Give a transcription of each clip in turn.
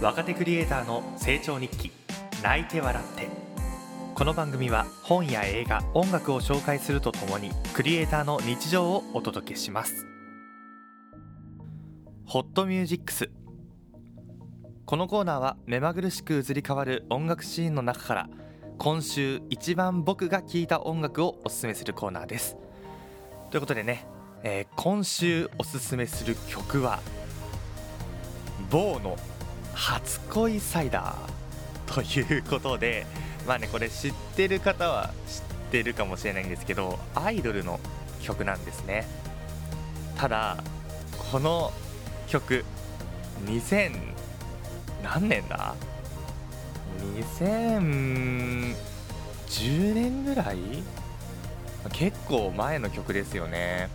若手クリエイターの成長日記泣いて笑って。この番組は本や映画音楽を紹介するとともにクリエイターの日常をお届けします。ホットミュージックス。このコーナーは目まぐるしく移り変わる音楽シーンの中から今週一番僕が聴いた音楽をおすすめするコーナーです。ということでね、えー今週おすすめする曲は某の初恋サイダー。ということでまあねこれ知ってる方は知ってるかもしれないんですけどアイドルの曲なんですね。ただこの曲2000何年だ？2010年ぐらい？結構前の曲ですよね。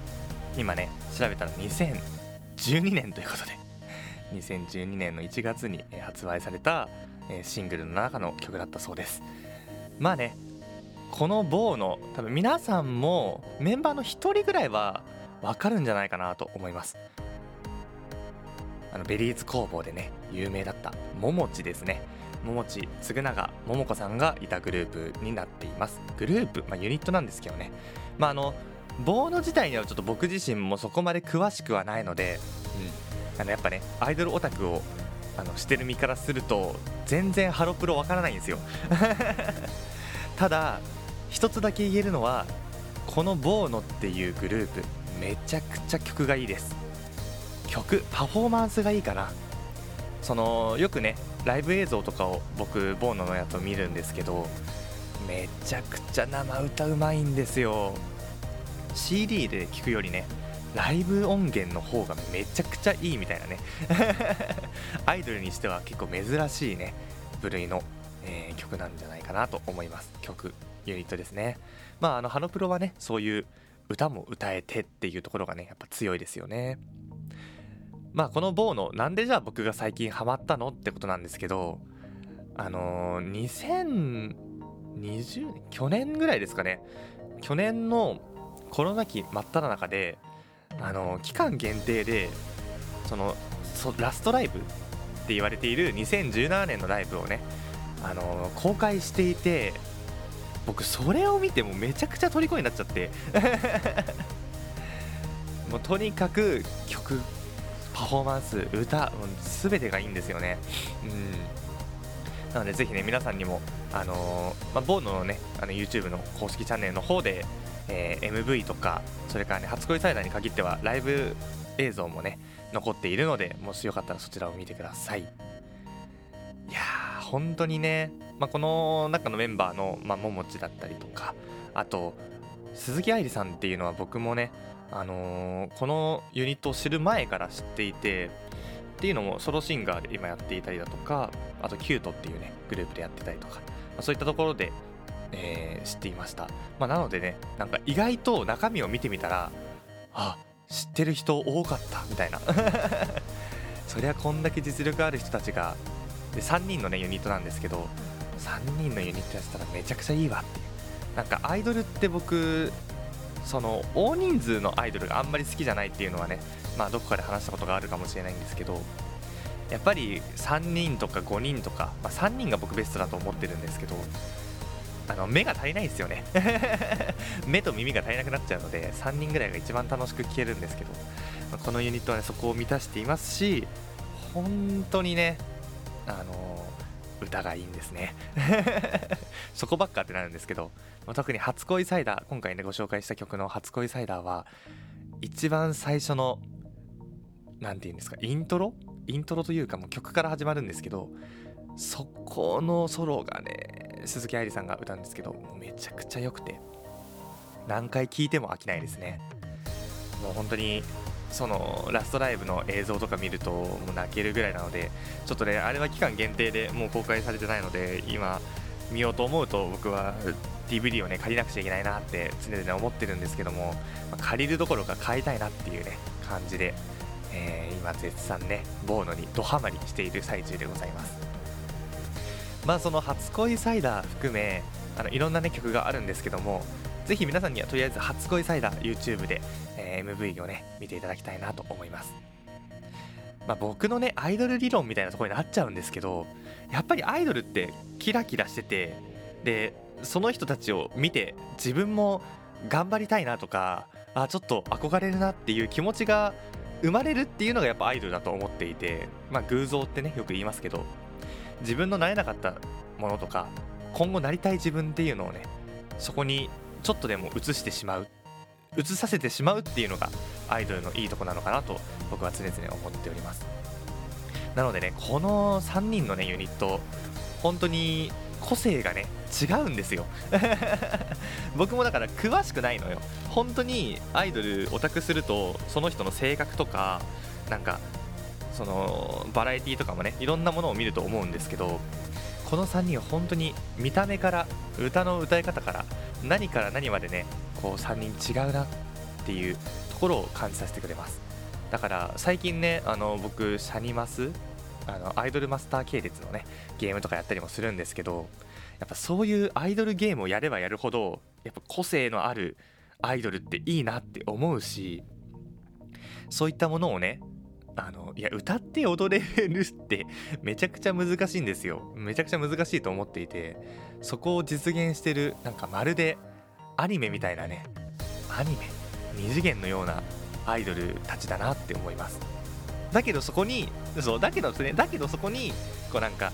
今ね調べたら2012年ということで。2012年の1月に発売されたシングルの中の曲だったそうです。まあねこの某の多分皆さんもメンバーの1人ぐらいはわかるんじゃないかなと思います。あのベリーズ工房でね有名だったももちですね。ももち嗣永桃子さんがいたグループになっています。グループ、まあ、ユニットなんですけどね。まああのボーノ自体にはちょっと僕自身もそこまで詳しくはないので、あのやっぱねアイドルオタクをあのしてる身からすると全然ハロプロわからないんですよ。ただ一つだけ言えるのはこのボーノっていうグループめちゃくちゃ曲がいいです。曲パフォーマンスがいいかな。そのよくねライブ映像とかを僕ボーノのやつを見るんですけどめちゃくちゃ生歌うまいんですよ。CD で聴くよりねライブ音源の方がめちゃくちゃいいみたいなね。アイドルにしては結構珍しいね部類の、えー曲なんじゃないかなと思います。曲ユニットですね。まああのハロプロはねそういう歌も歌えてっていうところがねやっぱ強いですよね。まあこの某のなんでじゃあ僕が最近ハマったのってことなんですけどあのー2020去年ぐらいですかね。去年のコロナ期真っ只中であの期間限定でそのそラストライブって言われている2017年のライブをねあの公開していて僕それを見てもめちゃくちゃ虜になっちゃって。もうとにかく曲パフォーマンス歌全てがいいんですよね。うん。なのでぜひね皆さんにもあのーまあ、ボーノのねあの YouTube の公式チャンネルの方で、えー MV とかそれからね初恋サイダーに限ってはライブ映像もね残っているのでもしよかったらそちらを見てください。いやー本当にね、まあ、この中のメンバーの、まあ、ももちだったりとかあと鈴木愛理さんっていうのは僕もね、あのーこのユニットを知る前から知っていてっていうのもソロシンガーで今やっていたりだとかあとキュートっていうねグループでやってたりとか、まあそういったところで、えー知っていました、まあ、なのでねなんか意外と中身を見てみたらあ知ってる人多かったみたいな。そりゃこんだけ実力ある人たちがで3人のねユニットなんですけど3人のユニットやってたらめちゃくちゃいいわっていう。なんかアイドルって僕その大人数のアイドルがあんまり好きじゃないっていうのはねまあどこかで話したことがあるかもしれないんですけどやっぱり3人とか5人とか、まあ、3人が僕ベストだと思ってるんですけどあの目が足りないんですよね。目と耳が足りなくなっちゃうので3人ぐらいが一番楽しく聴けるんですけど、まあこのユニットはねそこを満たしていますし本当にねあの歌がいいんですね。そこばっかってなるんですけど、特に初恋サイダー今回ねご紹介した曲の初恋サイダーは一番最初の何て言うんですかイントロ？イントロというかもう曲から始まるんですけどそこのソロがね鈴木愛理さんが歌うんですけどめちゃくちゃ良くて何回聴いても飽きないですね。もう本当にそのラストライブの映像とか見るともう泣けるぐらいなのでちょっとねあれは期間限定でもう公開されてないので今見ようと思うと僕は DVD をね借りなくちゃいけないなって常々思ってるんですけども、ま借りるどころか買いたいなっていうね感じで、えー今絶賛ねボーノにドハマりしている最中でございます。まあその初恋サイダー含めあのいろんなね曲があるんですけどもぜひ皆さんにはとりあえず初恋サイダー YouTube で、えー MV をね見ていただきたいなと思います。まあ、僕のねアイドル理論みたいなところになっちゃうんですけどやっぱりアイドルってキラキラしててでその人たちを見て自分も頑張りたいなとかあちょっと憧れるなっていう気持ちが生まれるっていうのがやっぱアイドルだと思っていてまあ偶像ってねよく言いますけど自分のなれなかったものとか今後なりたい自分っていうのをねそこにちょっとでも映してしまう。映させてしまうっていうのがアイドルのいいとこなのかなと僕は常々思っております。なのでねこの3人のねユニット本当に個性がね違うんですよ。僕もだから詳しくないのよ。本当にアイドルオタクするとその人の性格とかなんかそのバラエティーとかもねいろんなものを見ると思うんですけどこの3人は本当に見た目から歌の歌い方から何から何までねこう3人違うなっていうところを感じさせてくれます。だから最近ねあの僕シャニマスあのアイドルマスター系列のねゲームとかやったりもするんですけどやっぱそういうアイドルゲームをやればやるほどやっぱ個性のあるアイドルっていいなって思うしそういったものをねあのいや歌って踊れるってめちゃくちゃ難しいんですよ。めちゃくちゃ難しいと思っていてそこを実現してるなんかまるでアニメみたいなねアニメ二次元のようなアイドルたちだなって思います。だけどそこにそうだけどですねだけどそこにこうなんか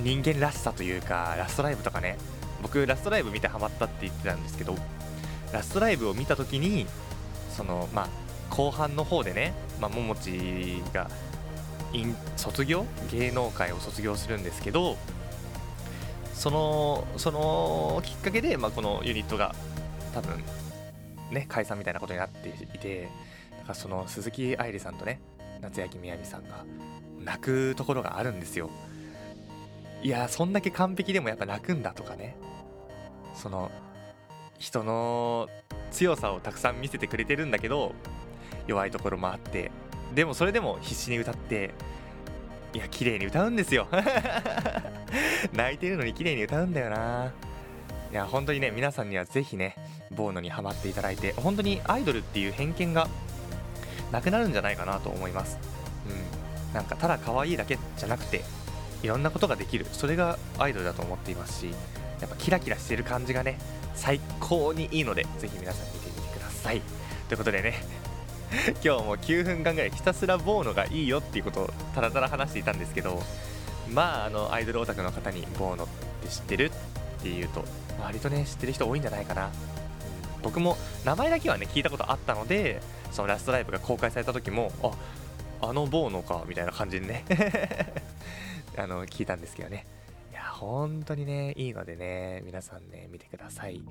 人間らしさというかラストライブとかね僕ラストライブ見てハマったって言ってたんですけどラストライブを見た時にそのまあ後半の方でね、まあ、ももちが卒業？芸能界を卒業するんですけどそのそのきっかけで、まあ、このユニットが多分ね解散みたいなことになっていてだからその鈴木愛理さんとね夏焼みやびさんが泣くところがあるんですよ。いやそんだけ完璧でもやっぱ泣くんだとかねその人の強さをたくさん見せてくれてるんだけど弱いところもあってでもそれでも必死に歌っていや綺麗に歌うんですよ。泣いてるのに綺麗に歌うんだよな。いや本当にね皆さんにはぜひねボーノにハマっていただいて本当にアイドルっていう偏見がなくなるんじゃないかなと思います。うん。なんかただ可愛いだけじゃなくていろんなことができる。それがアイドルだと思っていますしやっぱキラキラしてる感じがね最高にいいのでぜひ皆さん見てみてください。ということでね 今日も9分間ぐらいひたすらボーノがいいよっていうことをたらたら話していたんですけどまああのアイドルオタクの方にボーノって知ってるっていうと割とね知ってる人多いんじゃないかな、うん、僕も名前だけはね聞いたことあったのでそのラストライブが公開された時もああのボーノかみたいな感じでね。あの聞いたんですけどね。本当にねいいのでね皆さんね見てください。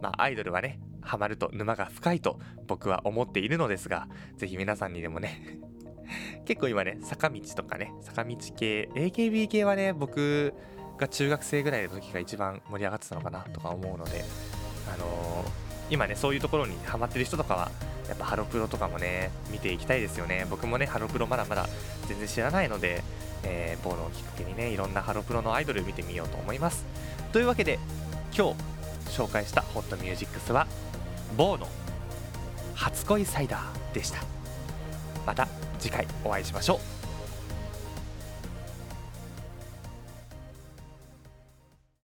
まあアイドルはねハマると沼が深いと僕は思っているのですがぜひ皆さんにでもね 結構今ね坂道とかね坂道系 AKB 系はね僕が中学生ぐらいの時が一番盛り上がってたのかなとか思うのであのー、今ねそういうところにハマってる人とかはやっぱハロプロとかもね見ていきたいですよね。僕もねハロプロまだまだ全然知らないのでえー、ボーノをきっかけにねいろんなハロプロのアイドル見てみようと思います。というわけで今日紹介したホットミュージックスはボーノ初恋サイダーでした。また次回お会いしましょう。